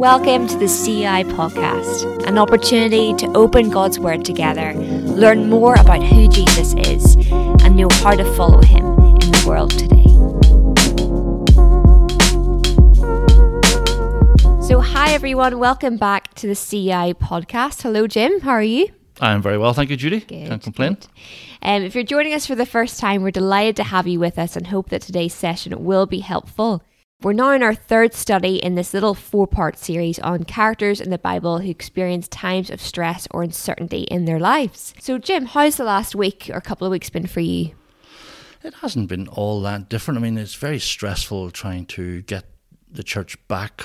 Welcome to the CI podcast, an opportunity to open God's Word together, learn more about who Jesus is, and know how to follow Him in the world today. So, hi everyone, welcome back to the CI podcast. Hello, Jim, how are you? I'm very well, thank you, Judy. Good, Can't complain. Um, if you're joining us for the first time, we're delighted to have you with us and hope that today's session will be helpful. We're now in our third study in this little four part series on characters in the Bible who experience times of stress or uncertainty in their lives. So, Jim, how's the last week or couple of weeks been for you? It hasn't been all that different. I mean, it's very stressful trying to get the church back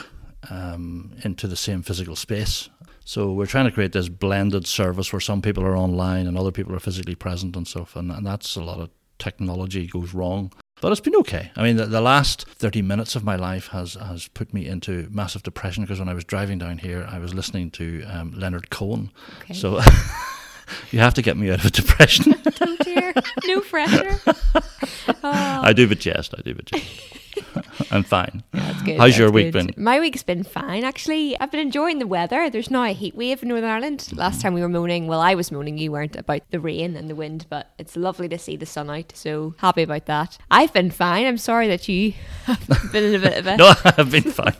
um, into the same physical space. So we're trying to create this blended service where some people are online and other people are physically present and stuff, and, and that's a lot of technology goes wrong. But it's been okay. I mean, the, the last 30 minutes of my life has, has put me into massive depression because when I was driving down here, I was listening to um, Leonard Cohen. Okay. So you have to get me out of a depression. Oh dear, no pressure. Oh, I do but jest. I do but jest. I'm fine. that's good. How's your week good. been? My week's been fine, actually. I've been enjoying the weather. There's now a heat wave in Northern Ireland. Last time we were moaning, well, I was moaning, you weren't, about the rain and the wind, but it's lovely to see the sun out. So happy about that. I've been fine. I'm sorry that you have been in a bit of a. No, I've been fine.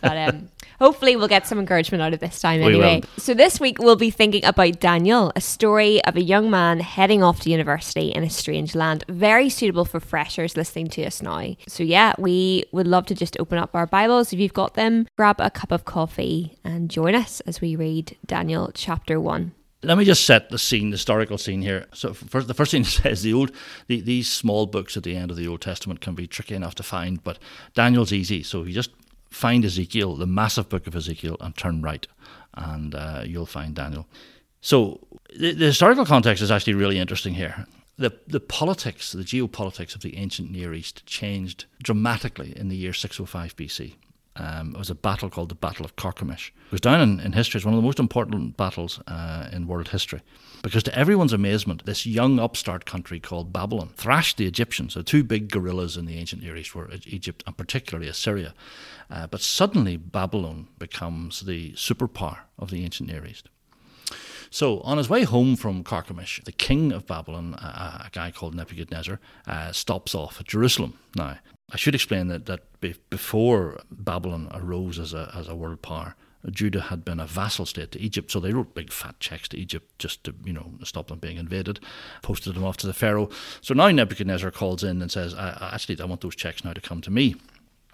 But um, hopefully, we'll get some encouragement out of this time We anyway. will. So, this week, we'll be thinking about Daniel, a story of a young man heading off to university in a strange land. Very suitable for freshers listening to us now. So, yeah, we would love to just open up our Bibles. If you've got them, grab a cup of coffee and join us as we read Daniel chapter 1. Let me just set the scene, the historical scene here. So, first, the first thing it says the old, the, these small books at the end of the Old Testament can be tricky enough to find, but Daniel's easy. So you just find Ezekiel, the massive book of Ezekiel, and turn right, and uh, you'll find Daniel. So the, the historical context is actually really interesting here. The, the politics, the geopolitics of the ancient Near East changed dramatically in the year 605 BC. Um, it was a battle called the Battle of Carchemish. It was down in, in history. It's one of the most important battles uh, in world history. Because to everyone's amazement, this young upstart country called Babylon thrashed the Egyptians. The two big gorillas in the ancient Near East were Egypt and particularly Assyria. Uh, but suddenly Babylon becomes the superpower of the ancient Near East. So, on his way home from Carchemish, the king of Babylon, a, a guy called Nebuchadnezzar, uh, stops off at Jerusalem. Now, I should explain that, that before Babylon arose as a, as a world power, Judah had been a vassal state to Egypt, so they wrote big fat checks to Egypt just to, you know, stop them being invaded, posted them off to the Pharaoh. So now Nebuchadnezzar calls in and says, I, I actually, I want those checks now to come to me.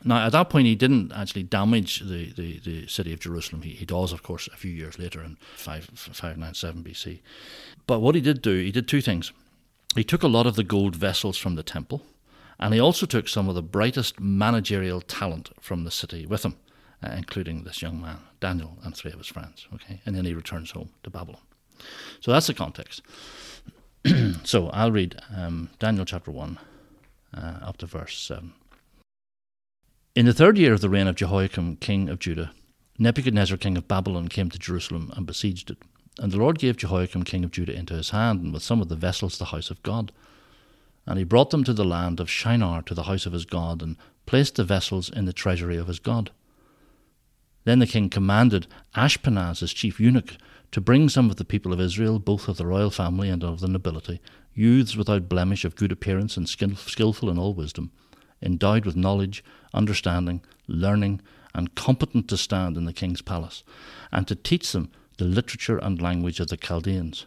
Now, at that point, he didn't actually damage the, the, the city of Jerusalem. He, he does, of course, a few years later in 5, 597 BC. But what he did do, he did two things. He took a lot of the gold vessels from the temple, and he also took some of the brightest managerial talent from the city with him, uh, including this young man, Daniel, and three of his friends. Okay, And then he returns home to Babylon. So that's the context. so I'll read um, Daniel chapter 1 uh, up to verse 7. In the third year of the reign of Jehoiakim, king of Judah, Nebuchadnezzar, king of Babylon, came to Jerusalem and besieged it. And the Lord gave Jehoiakim, king of Judah, into his hand, and with some of the vessels the house of God. And he brought them to the land of Shinar, to the house of his God, and placed the vessels in the treasury of his God. Then the king commanded Ashpenaz, his chief eunuch, to bring some of the people of Israel, both of the royal family and of the nobility, youths without blemish, of good appearance, and skilful in all wisdom, endowed with knowledge, understanding, learning, and competent to stand in the king's palace, and to teach them the literature and language of the Chaldeans.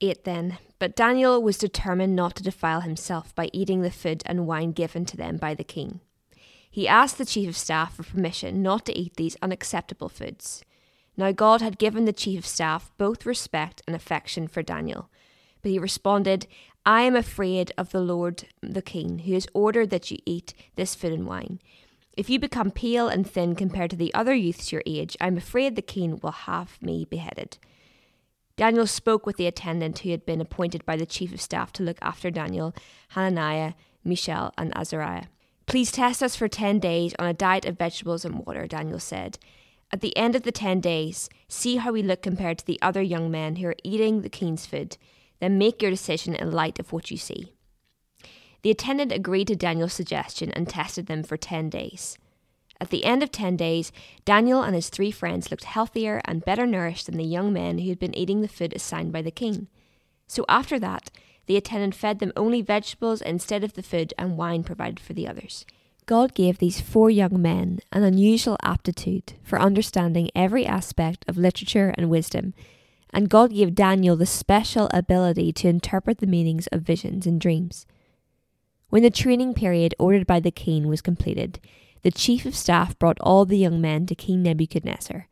8 then. But Daniel was determined not to defile himself by eating the food and wine given to them by the king. He asked the chief of staff for permission not to eat these unacceptable foods. Now God had given the chief of staff both respect and affection for Daniel. But he responded, I am afraid of the Lord the King, who has ordered that you eat this food and wine. If you become pale and thin compared to the other youths your age, I am afraid the king will have me beheaded. Daniel spoke with the attendant who had been appointed by the chief of staff to look after Daniel, Hananiah, Mishael, and Azariah. Please test us for ten days on a diet of vegetables and water, Daniel said. At the end of the ten days, see how we look compared to the other young men who are eating the king's food. Then make your decision in light of what you see. The attendant agreed to Daniel's suggestion and tested them for 10 days. At the end of 10 days, Daniel and his three friends looked healthier and better nourished than the young men who had been eating the food assigned by the king. So after that, the attendant fed them only vegetables instead of the food and wine provided for the others. God gave these four young men an unusual aptitude for understanding every aspect of literature and wisdom, and God gave Daniel the special ability to interpret the meanings of visions and dreams. When the training period ordered by the king was completed, the chief of staff brought all the young men to King Nebuchadnezzar.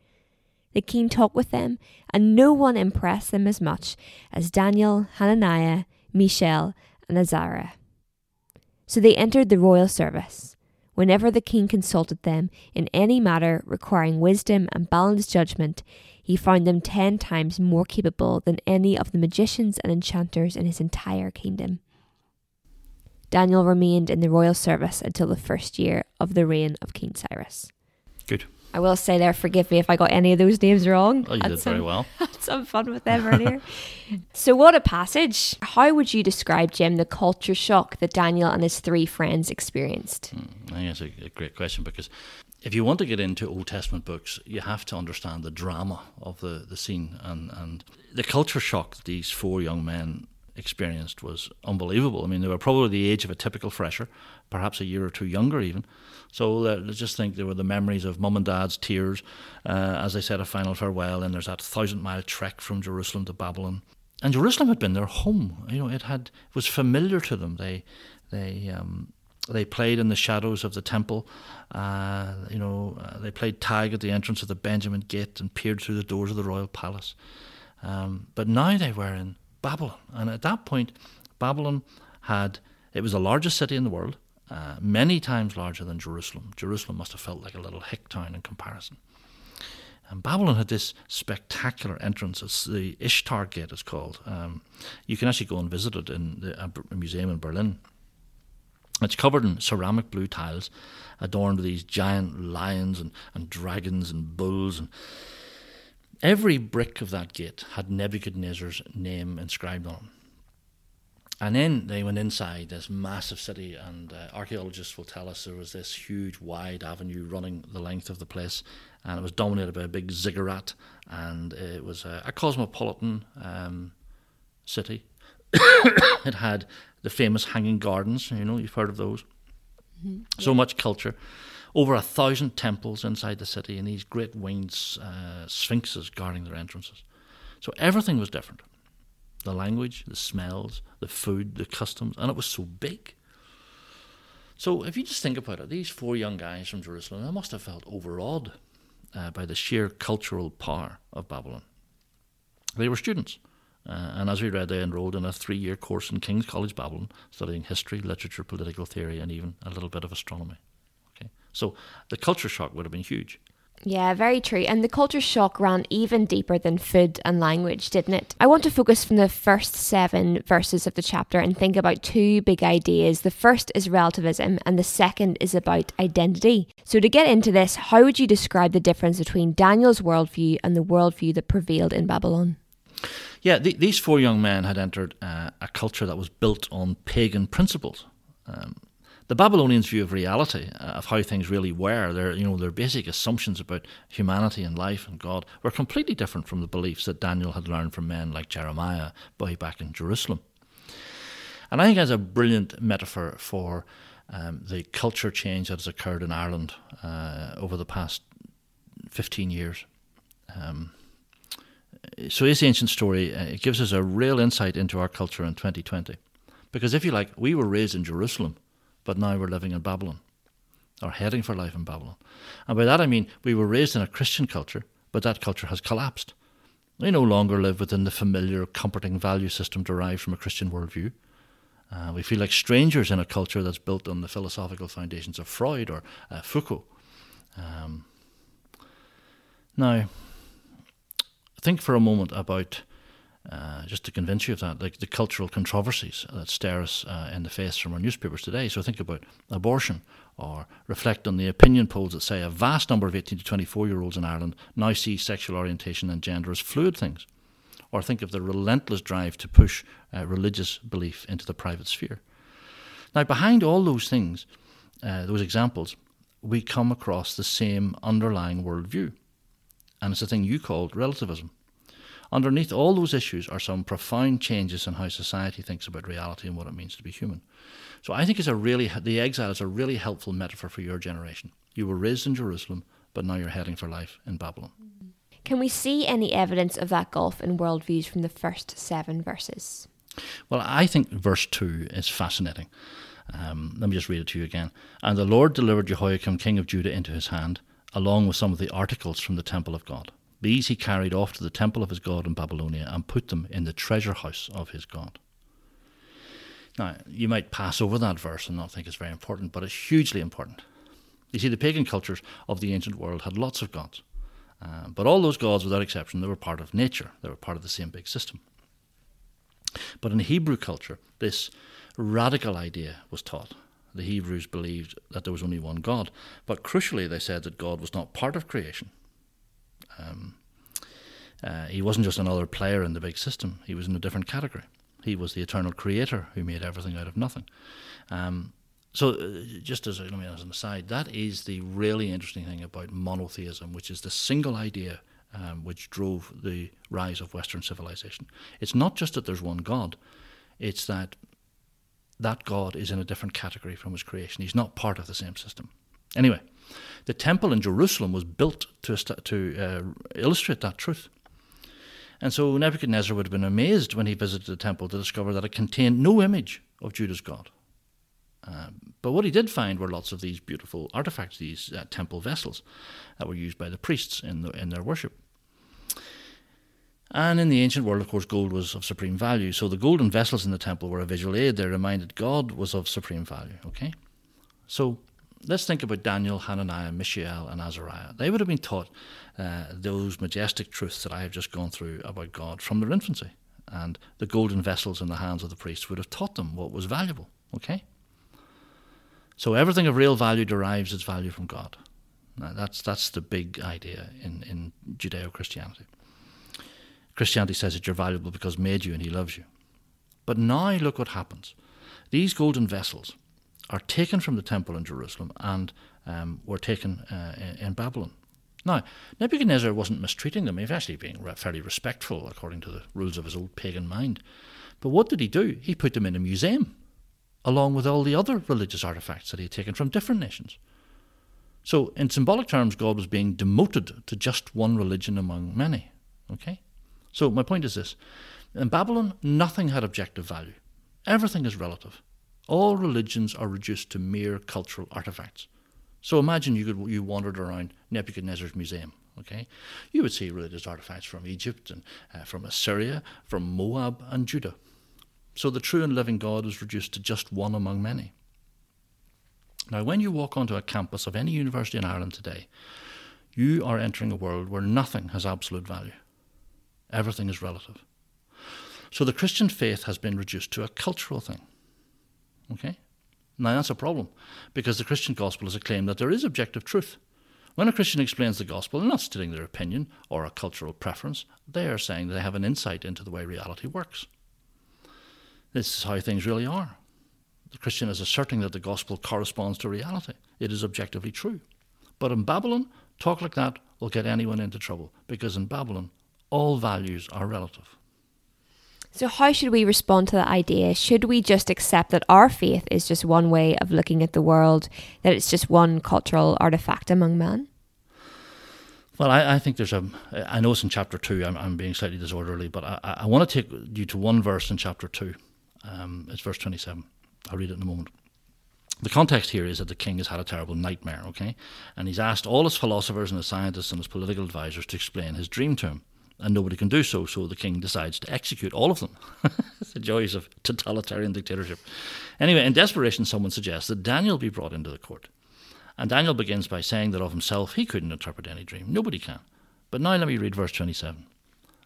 The king talked with them, and no one impressed them as much as Daniel, Hananiah, Mishael, and Azariah. So they entered the royal service. Whenever the king consulted them in any matter requiring wisdom and balanced judgment, he found them ten times more capable than any of the magicians and enchanters in his entire kingdom. Daniel remained in the royal service until the first year of the reign of King Cyrus. Good. I will say there, forgive me if I got any of those names wrong. Oh, you Had did some, very well. Had some fun with them earlier. so, what a passage. How would you describe, Jim, the culture shock that Daniel and his three friends experienced? Mm, I think that's a, a great question because if you want to get into Old Testament books, you have to understand the drama of the, the scene and, and the culture shock that these four young men experienced was unbelievable. I mean, they were probably the age of a typical fresher, perhaps a year or two younger even. So uh, let's just think there were the memories of mum and dad's tears uh, as they said a final farewell, and there's that thousand mile trek from Jerusalem to Babylon. And Jerusalem had been their home. You know, it had it was familiar to them. They they um, they played in the shadows of the temple. Uh, you know, uh, they played tag at the entrance of the Benjamin Gate and peered through the doors of the royal palace. Um, but now they were in Babylon. And at that point, Babylon had, it was the largest city in the world, uh, many times larger than Jerusalem. Jerusalem must have felt like a little hick town in comparison. And Babylon had this spectacular entrance. It's the Ishtar Gate, it's called. Um, you can actually go and visit it in the a museum in Berlin. It's covered in ceramic blue tiles, adorned with these giant lions and, and dragons and bulls and Every brick of that gate had Nebuchadnezzar's name inscribed on it. And then they went inside this massive city, and uh, archaeologists will tell us there was this huge, wide avenue running the length of the place, and it was dominated by a big ziggurat, and it was a, a cosmopolitan um, city. it had the famous hanging gardens, you know, you've heard of those. Mm-hmm. So much culture over a thousand temples inside the city and these great winged uh, sphinxes guarding their entrances. So everything was different the language, the smells, the food, the customs, and it was so big. So if you just think about it, these four young guys from Jerusalem, they must have felt overawed uh, by the sheer cultural power of Babylon. They were students. Uh, and as we read, they enrolled in a three year course in King's College Babylon, studying history, literature, political theory, and even a little bit of astronomy. So the culture shock would have been huge. Yeah, very true. And the culture shock ran even deeper than food and language, didn't it? I want to focus from the first seven verses of the chapter and think about two big ideas. The first is relativism, and the second is about identity. So, to get into this, how would you describe the difference between Daniel's worldview and the worldview that prevailed in Babylon? Yeah, the, these four young men had entered uh, a culture that was built on pagan principles. Um, the Babylonians' view of reality, uh, of how things really were, their you know their basic assumptions about humanity and life and God, were completely different from the beliefs that Daniel had learned from men like Jeremiah way back in Jerusalem. And I think that's a brilliant metaphor for um, the culture change that has occurred in Ireland uh, over the past 15 years. Um, so, this ancient story uh, it gives us a real insight into our culture in 2020. Because if you like, we were raised in Jerusalem but now we're living in Babylon or heading for life in Babylon. And by that I mean we were raised in a Christian culture, but that culture has collapsed. We no longer live within the familiar, comforting value system derived from a Christian worldview. Uh, we feel like strangers in a culture that's built on the philosophical foundations of Freud or uh, Foucault. Um, now, think for a moment about, uh, just to convince you of that, like the cultural controversies that stare us uh, in the face from our newspapers today. So think about abortion or reflect on the opinion polls that say a vast number of 18 to 24 year olds in Ireland now see sexual orientation and gender as fluid things. Or think of the relentless drive to push uh, religious belief into the private sphere. Now, behind all those things, uh, those examples, we come across the same underlying worldview. And it's a thing you called relativism. Underneath all those issues are some profound changes in how society thinks about reality and what it means to be human. So I think it's a really the exile is a really helpful metaphor for your generation. You were raised in Jerusalem, but now you're heading for life in Babylon. Can we see any evidence of that gulf in worldviews from the first seven verses? Well, I think verse 2 is fascinating. Um, let me just read it to you again. And the Lord delivered Jehoiakim, king of Judah, into his hand, along with some of the articles from the temple of God. These he carried off to the temple of his God in Babylonia and put them in the treasure house of his God. Now, you might pass over that verse and not think it's very important, but it's hugely important. You see, the pagan cultures of the ancient world had lots of gods. Uh, but all those gods, without exception, they were part of nature. They were part of the same big system. But in Hebrew culture, this radical idea was taught. The Hebrews believed that there was only one God, but crucially, they said that God was not part of creation. Um, uh, he wasn't just another player in the big system, he was in a different category. He was the eternal creator who made everything out of nothing. Um, so, uh, just as, as an aside, that is the really interesting thing about monotheism, which is the single idea um, which drove the rise of Western civilization. It's not just that there's one God, it's that that God is in a different category from his creation. He's not part of the same system. Anyway, the temple in Jerusalem was built to, to uh, illustrate that truth. And so Nebuchadnezzar would have been amazed when he visited the temple to discover that it contained no image of Judah's God. Um, but what he did find were lots of these beautiful artifacts, these uh, temple vessels that were used by the priests in, the, in their worship. And in the ancient world, of course, gold was of supreme value. So the golden vessels in the temple were a visual aid. They reminded God was of supreme value. Okay? So let's think about Daniel, Hananiah, Mishael, and Azariah. They would have been taught uh, those majestic truths that I have just gone through about God from their infancy. And the golden vessels in the hands of the priests would have taught them what was valuable. Okay? So everything of real value derives its value from God. Now that's that's the big idea in, in Judeo Christianity. Christianity says that you're valuable because made you and he loves you. But now look what happens. These golden vessels are taken from the temple in Jerusalem and um, were taken uh, in, in, Babylon. Now, Nebuchadnezzar wasn't mistreating them. He was actually being fairly respectful according to the rules of his old pagan mind. But what did he do? He put them in a museum along with all the other religious artifacts that he had taken from different nations. So, in symbolic terms, God was being demoted to just one religion among many. Okay? So, my point is this in Babylon, nothing had objective value, everything is relative. All religions are reduced to mere cultural artifacts. So imagine you could you wandered around Nebuchadnezzar's museum. Okay, you would see religious artifacts from Egypt and uh, from Assyria, from Moab and Judah. So the true and living God is reduced to just one among many. Now, when you walk onto a campus of any university in Ireland today, you are entering a world where nothing has absolute value. Everything is relative. So the Christian faith has been reduced to a cultural thing. Okay? Now that's a problem because the Christian gospel is a claim that there is objective truth. When a Christian explains the gospel, they're not stating their opinion or a cultural preference, they are saying they have an insight into the way reality works. This is how things really are. The Christian is asserting that the gospel corresponds to reality. It is objectively true. But in Babylon, talk like that will get anyone into trouble because in Babylon, all values are relative. So, how should we respond to that idea? Should we just accept that our faith is just one way of looking at the world, that it's just one cultural artifact among men? Well, I, I, think there's a. I know it's in chapter two. I'm, I'm being slightly disorderly, but I, I want to take you to one verse in chapter two um, it's verse 27. I'll read it in a moment. The context here is that the king has had a terrible nightmare, okay? And he's asked all his philosophers and his scientists and his political advisors to explain his dream to him. And nobody can do so, so the king decides to execute all of them. the joys of totalitarian dictatorship. Anyway, in desperation, someone suggests that Daniel be brought into the court. And Daniel begins by saying that of himself he couldn't interpret any dream. Nobody can. But now let me read verse 27.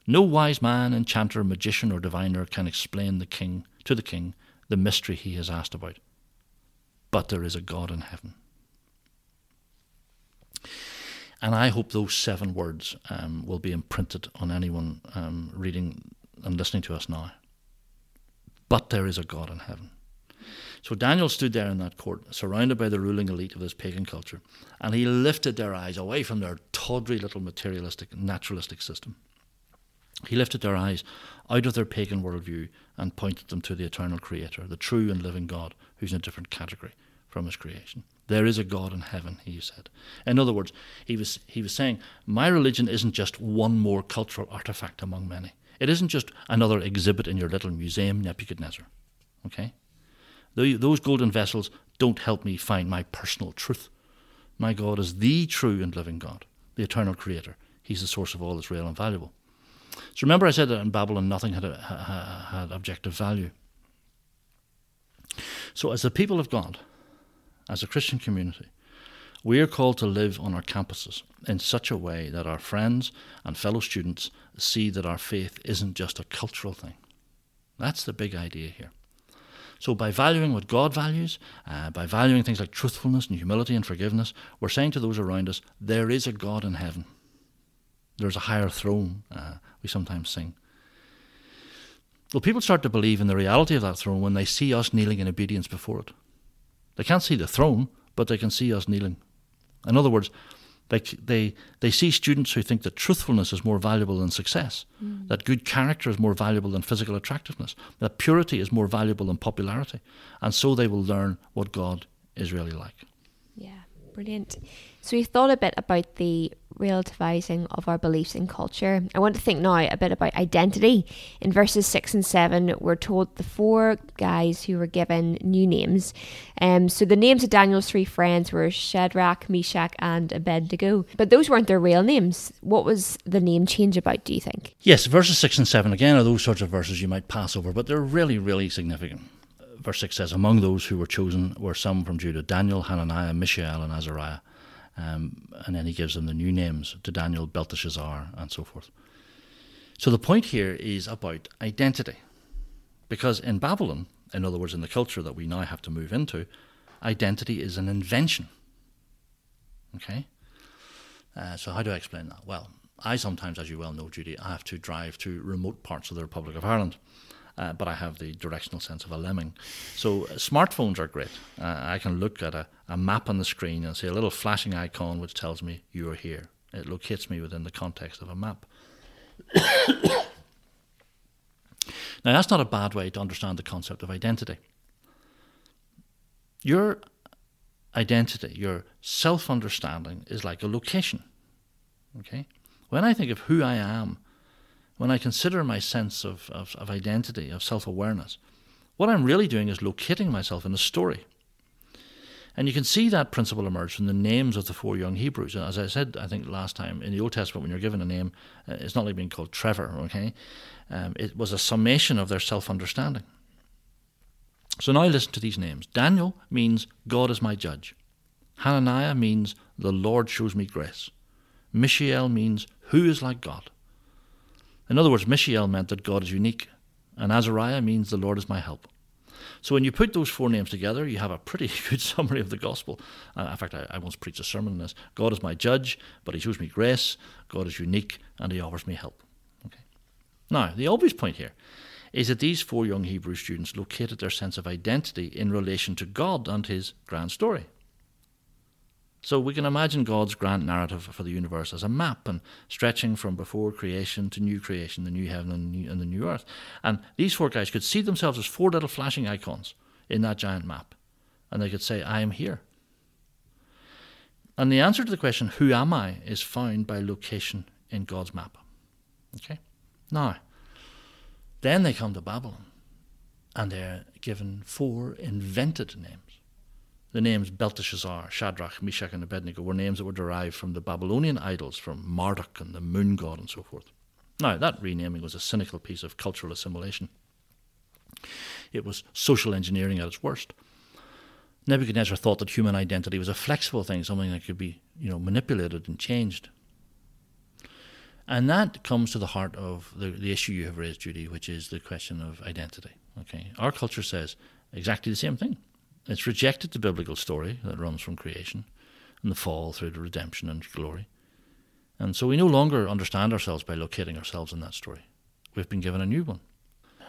No wise man, enchanter, magician, or diviner can explain the king to the king the mystery he has asked about. But there is a God in heaven. And I hope those seven words um, will be imprinted on anyone um, reading and listening to us now. But there is a God in heaven. So Daniel stood there in that court, surrounded by the ruling elite of this pagan culture, and he lifted their eyes away from their tawdry little materialistic, naturalistic system. He lifted their eyes out of their pagan worldview and pointed them to the eternal Creator, the true and living God, who's in a different category from his creation. There is a God in heaven, he said. In other words, he was, he was saying, My religion isn't just one more cultural artifact among many. It isn't just another exhibit in your little museum, Nebuchadnezzar. Okay? Those golden vessels don't help me find my personal truth. My God is the true and living God, the eternal Creator. He's the source of all that's real and valuable. So remember, I said that in Babylon nothing had, a, had objective value. So, as the people of God, as a Christian community, we are called to live on our campuses in such a way that our friends and fellow students see that our faith isn't just a cultural thing. That's the big idea here. So, by valuing what God values, uh, by valuing things like truthfulness and humility and forgiveness, we're saying to those around us, there is a God in heaven. There's a higher throne, uh, we sometimes sing. Well, people start to believe in the reality of that throne when they see us kneeling in obedience before it. They can't see the throne, but they can see us kneeling. In other words, they, they, they see students who think that truthfulness is more valuable than success, mm. that good character is more valuable than physical attractiveness, that purity is more valuable than popularity. And so they will learn what God is really like. Yeah, brilliant. So we thought a bit about the relativizing of our beliefs in culture. I want to think now a bit about identity. In verses 6 and 7, we're told the four guys who were given new names. Um, so the names of Daniel's three friends were Shadrach, Meshach, and Abednego. But those weren't their real names. What was the name change about, do you think? Yes, verses 6 and 7 again are those sorts of verses you might pass over, but they're really, really significant. Verse 6 says, Among those who were chosen were some from Judah Daniel, Hananiah, Mishael, and Azariah. Um, and then he gives them the new names to Daniel, Belteshazzar, and so forth. So the point here is about identity. Because in Babylon, in other words, in the culture that we now have to move into, identity is an invention. Okay? Uh, so, how do I explain that? Well, I sometimes, as you well know, Judy, I have to drive to remote parts of the Republic of Ireland uh, but I have the directional sense of a lemming. So uh, smartphones are great. Uh, I can look at a, a map on the screen and see a little flashing icon which tells me you are here. It locates me within the context of a map. now, that's not a bad way to understand the concept of identity. Your identity, your self understanding, is like a location. Okay? When I think of who I am when I consider my sense of, of, of identity, of self awareness, what I'm really doing is locating myself in a story. And you can see that principle emerge from the names of the four young Hebrews. As I said, I think last time, in the Old Testament, when you're given a name, uh, it's not like being called Trevor, okay? Um, it was a summation of their self understanding. So now listen to these names. Daniel means God is my judge. Hananiah means the Lord shows me grace. Mishael means who is like God. In other words, Mishael meant that God is unique, and Azariah means the Lord is my help. So when you put those four names together, you have a pretty good summary of the gospel. Uh, in fact, I, I, once preached a sermon on this. God is my judge, but he shows me grace. God is unique, and he offers me help. Okay. Now, the obvious point here is that these four young Hebrew students located their sense of identity in relation to God and his grand story. So we can imagine God's grand narrative for the universe as a map and stretching from before creation to new creation, the new heaven and, new, and the new earth. And these four guys could see themselves as four little flashing icons in that giant map. And they could say, I am here. And the answer to the question, who am I, is found by location in God's map. Okay? Now, then they come to Babylon and they're given four invented names. The names Belteshazzar, Shadrach, Meshach, and Abednego were names that were derived from the Babylonian idols, from Marduk and the moon god and so forth. Now, that renaming was a cynical piece of cultural assimilation. It was social engineering at its worst. Nebuchadnezzar thought that human identity was a flexible thing, something that could be, you know, manipulated and changed. And that comes to the heart of the, the issue you have raised, Judy, which is the question of identity. Okay, our culture says exactly the same thing. It's rejected the biblical story that runs from creation and the fall through to redemption and glory. And so we no longer understand ourselves by locating ourselves in that story. We've been given a new one.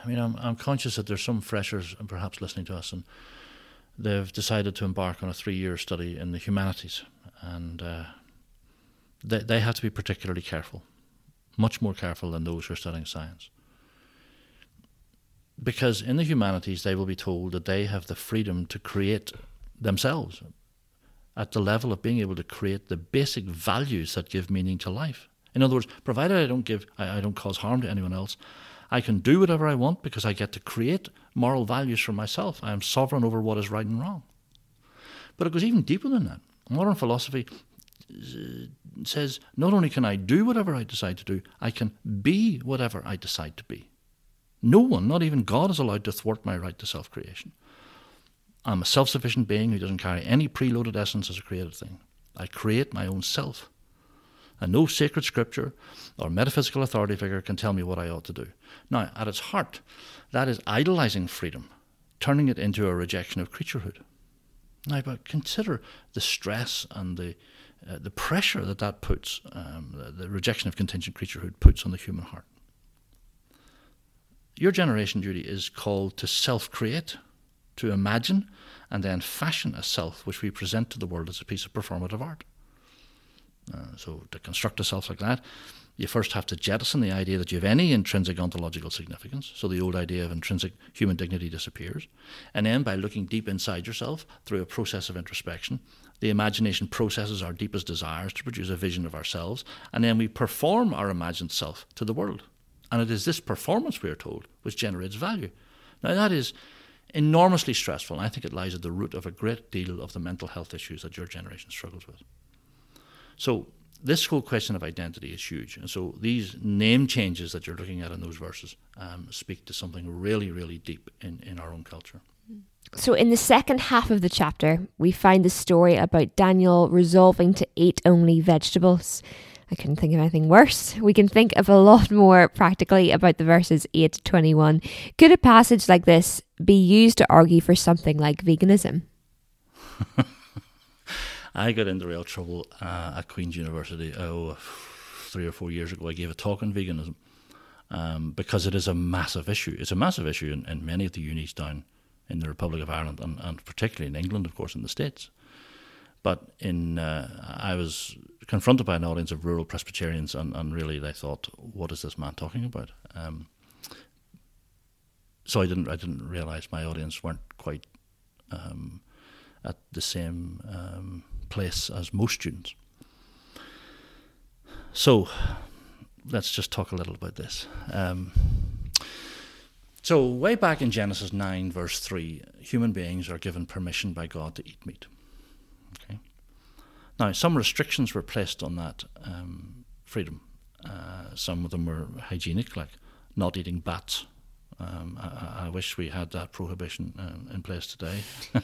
I mean, I'm, I'm conscious that there's some freshers and perhaps listening to us, and they've decided to embark on a three year study in the humanities. And uh, they, they have to be particularly careful, much more careful than those who are studying science. Because in the humanities, they will be told that they have the freedom to create themselves at the level of being able to create the basic values that give meaning to life. In other words, provided I don't give, I, I don't cause harm to anyone else, I can do whatever I want because I get to create moral values for myself. I am sovereign over what is right and wrong. But it goes even deeper than that. Modern philosophy uh, says not only can I do whatever I decide to do, I can be whatever I decide to be. No one, not even God, is allowed to thwart my right to self creation. I'm a self sufficient being who doesn't carry any preloaded essence as a created thing. I create my own self. And no sacred scripture or metaphysical authority figure can tell me what I ought to do. Now, at its heart, that is idolizing freedom, turning it into a rejection of creaturehood. Now, but consider the stress and the, uh, the pressure that that puts, um, the, the rejection of contingent creaturehood puts on the human heart. Your generation, Judy, is called to self create, to imagine, and then fashion a self which we present to the world as a piece of performative art. Uh, so, to construct a self like that, you first have to jettison the idea that you have any intrinsic ontological significance. So, the old idea of intrinsic human dignity disappears. And then, by looking deep inside yourself through a process of introspection, the imagination processes our deepest desires to produce a vision of ourselves. And then we perform our imagined self to the world. And it is this performance, we are told, which generates value. Now, that is enormously stressful, and I think it lies at the root of a great deal of the mental health issues that your generation struggles with. So, this whole question of identity is huge. And so, these name changes that you're looking at in those verses um, speak to something really, really deep in, in our own culture. So, in the second half of the chapter, we find the story about Daniel resolving to eat only vegetables. I couldn't think of anything worse. We can think of a lot more practically about the verses 8 to 21. Could a passage like this be used to argue for something like veganism? I got into real trouble uh, at Queen's University oh, three or four years ago. I gave a talk on veganism um, because it is a massive issue. It's a massive issue in, in many of the unis down in the Republic of Ireland and, and particularly in England, of course, in the States. But in uh, I was confronted by an audience of rural Presbyterians, and, and really they thought, "What is this man talking about?" Um, so I didn't I didn't realize my audience weren't quite um, at the same um, place as most students. So let's just talk a little about this. Um, so way back in Genesis nine verse three, human beings are given permission by God to eat meat. Now, some restrictions were placed on that um, freedom. Uh, some of them were hygienic, like not eating bats. Um, I, I, wish we had that prohibition uh, in place today.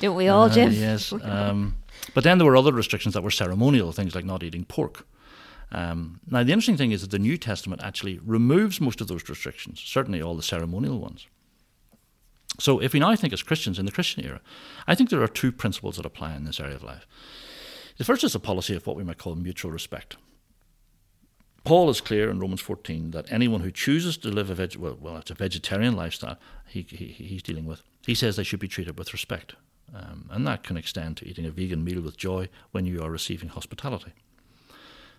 Don't we all, Jim? Uh, yes. Um, but then there were other restrictions that were ceremonial, things like not eating pork. Um, now, the interesting thing is that the New Testament actually removes most of those restrictions, certainly all the ceremonial ones. So, if we now think as Christians in the Christian era, I think there are two principles that apply in this area of life. The first is a policy of what we might call mutual respect. Paul is clear in Romans 14 that anyone who chooses to live a veg- well, well, it's a vegetarian lifestyle he, he, he's dealing with. He says they should be treated with respect, um, and that can extend to eating a vegan meal with joy when you are receiving hospitality.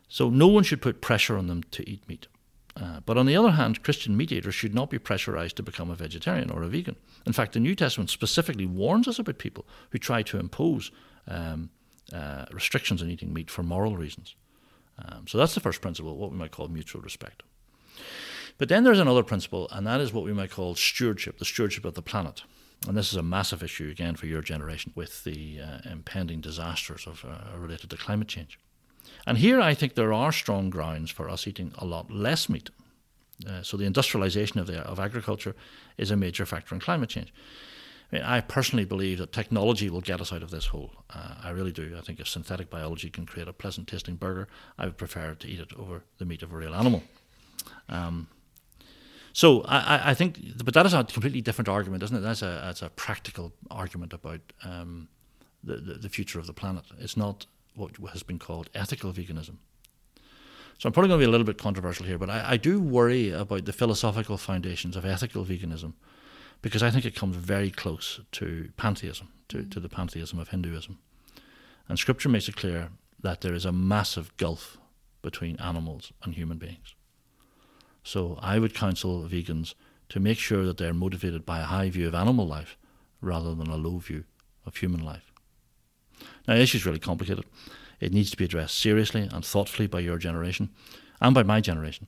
So no one should put pressure on them to eat meat. Uh, but on the other hand, Christian mediators should not be pressurized to become a vegetarian or a vegan. In fact, the New Testament specifically warns us about people who try to impose um, uh, restrictions on eating meat for moral reasons. Um, so that's the first principle, what we might call mutual respect. But then there's another principle, and that is what we might call stewardship, the stewardship of the planet. And this is a massive issue, again, for your generation with the uh, impending disasters of, uh, related to climate change. And here I think there are strong grounds for us eating a lot less meat. Uh, so the industrialization of, the, of agriculture is a major factor in climate change. I, mean, I personally believe that technology will get us out of this hole. Uh, I really do. I think if synthetic biology can create a pleasant tasting burger, I would prefer to eat it over the meat of a real animal. Um, so I, I think, but that is a completely different argument, isn't it? That's a that's a practical argument about um, the, the, the future of the planet. It's not what has been called ethical veganism. So I'm probably going to be a little bit controversial here, but I, I do worry about the philosophical foundations of ethical veganism because I think it comes very close to pantheism, to, to the pantheism of Hinduism. And scripture makes it clear that there is a massive gulf between animals and human beings. So I would counsel vegans to make sure that they're motivated by a high view of animal life rather than a low view of human life. Now, the issue is really complicated. It needs to be addressed seriously and thoughtfully by your generation and by my generation.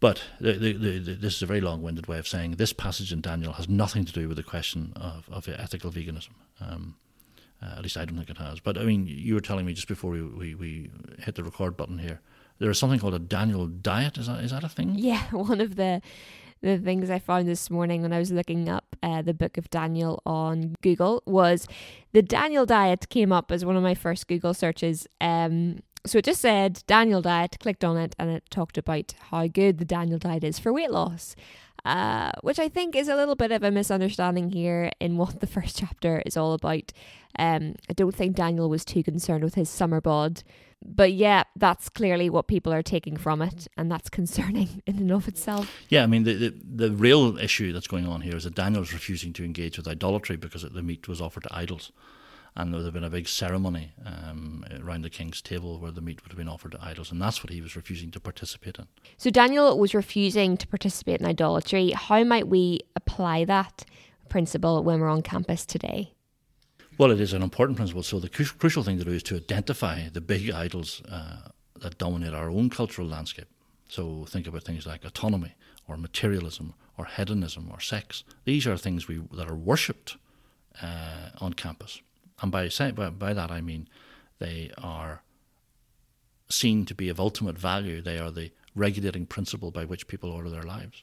But the, the, the, this is a very long winded way of saying this passage in Daniel has nothing to do with the question of, of ethical veganism. Um, uh, at least I don't think it has. But I mean, you were telling me just before we, we, we hit the record button here there is something called a Daniel diet. Is that is that a thing? Yeah, one of the the things I found this morning when I was looking up uh, the book of Daniel on Google was the Daniel diet came up as one of my first Google searches. Um, so it just said Daniel diet, clicked on it, and it talked about how good the Daniel diet is for weight loss. Uh, which I think is a little bit of a misunderstanding here in what the first chapter is all about. Um, I don't think Daniel was too concerned with his summer bod but yeah, that's clearly what people are taking from it, and that's concerning in and of itself. Yeah, I mean, the, the, the real issue that's going on here is that Daniel is refusing to engage with idolatry because the meat was offered to idols. And there would have been a big ceremony um, around the king's table where the meat would have been offered to idols, and that's what he was refusing to participate in. So Daniel was refusing to participate in idolatry. How might we apply that principle when we're on campus today? Well, it is an important principle. So the cru- crucial thing to do is to identify the big idols uh, that dominate our own cultural landscape. So think about things like autonomy or materialism or hedonism or sex. These are things we, that are worshipped uh, on campus. And by, by, by that I mean they are seen to be of ultimate value. They are the regulating principle by which people order their lives.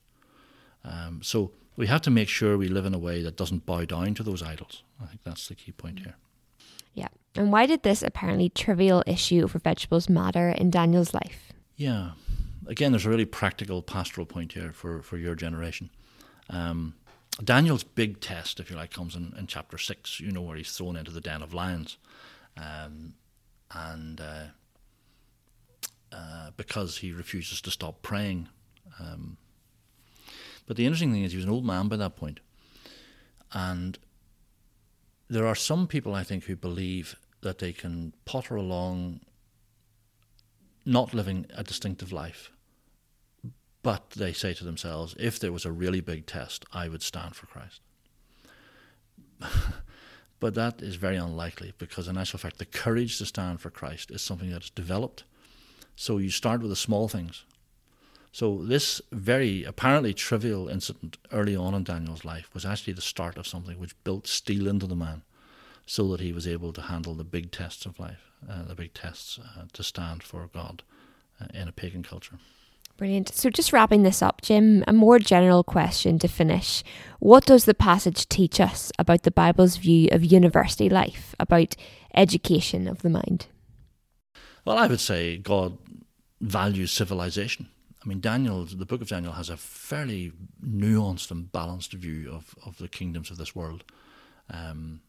Um, so we have to make sure we live in a way that doesn't bow down to those idols. I think that's the key point here. Yeah. And why did this apparently trivial issue for vegetables matter in Daniel's life? Yeah. Again, there's a really practical pastoral point here for, for your generation. Um, Daniel's big test, if you like, comes in, in chapter 6, you know, where he's thrown into the den of lions. Um, and uh, uh, because he refuses to stop praying. Um, but the interesting thing is, he was an old man by that point. And there are some people, I think, who believe that they can potter along not living a distinctive life. But they say to themselves, if there was a really big test, I would stand for Christ. but that is very unlikely because, in actual fact, the courage to stand for Christ is something that is developed. So you start with the small things so this very apparently trivial incident early on in Daniel's life was actually the start of something which built steel into the man, so that he was able to handle the big tests of life, uh, the big tests uh, to stand for God uh, in a pagan culture. Brilliant. So, just wrapping this up, Jim, a more general question to finish. What does the passage teach us about the Bible's view of university life, about education of the mind? Well, I would say God values civilization. I mean, Daniel, the book of Daniel has a fairly nuanced and balanced view of, of the kingdoms of this world. Um,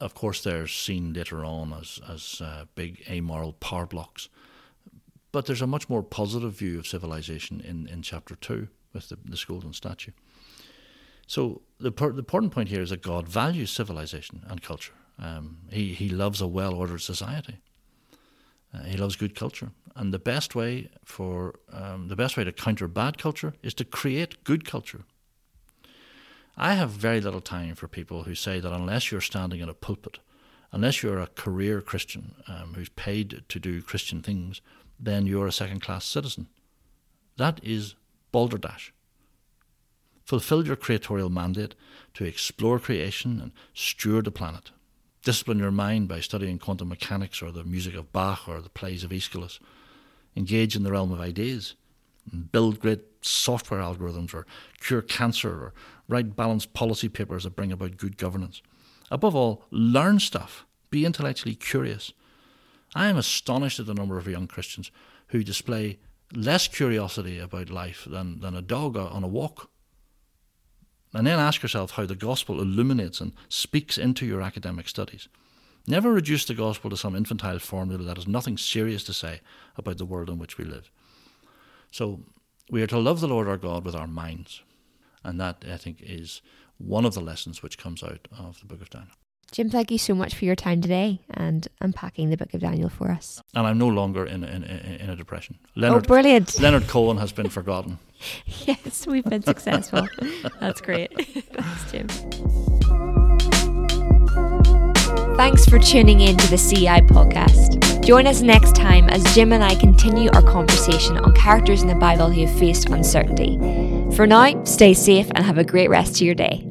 of course, they're seen later on as, as uh, big amoral power blocks, but there's a much more positive view of civilization in, in chapter 2 with the, the golden statue. So, the, the important point here is that God values civilization and culture. Um, he, he loves a well ordered society. Uh, he loves good culture, and the best way for um, the best way to counter bad culture is to create good culture. I have very little time for people who say that unless you're standing in a pulpit, unless you're a career Christian um, who's paid to do Christian things, then you're a second class citizen. That is balderdash. Fulfill your creatorial mandate to explore creation and steward the planet. Discipline your mind by studying quantum mechanics or the music of Bach or the plays of Aeschylus. Engage in the realm of ideas. Build great software algorithms or cure cancer or write balanced policy papers that bring about good governance. Above all, learn stuff. Be intellectually curious. I am astonished at the number of young Christians who display less curiosity about life than, than a dog on a walk. And then ask yourself how the gospel illuminates and speaks into your academic studies. Never reduce the gospel to some infantile formula that has nothing serious to say about the world in which we live. So, we are to love the Lord our God with our minds. And that, I think, is one of the lessons which comes out of the book of Daniel. Jim, thank you so much for your time today and unpacking the book of Daniel for us. And I'm no longer in, in, in a depression. Oh, Leonard, oh, brilliant. Leonard Cohen has been forgotten. yes, we've been successful. That's great. Thanks, Jim. Thanks for tuning in to the CI podcast. Join us next time as Jim and I continue our conversation on characters in the Bible who have faced uncertainty. For now, stay safe and have a great rest of your day.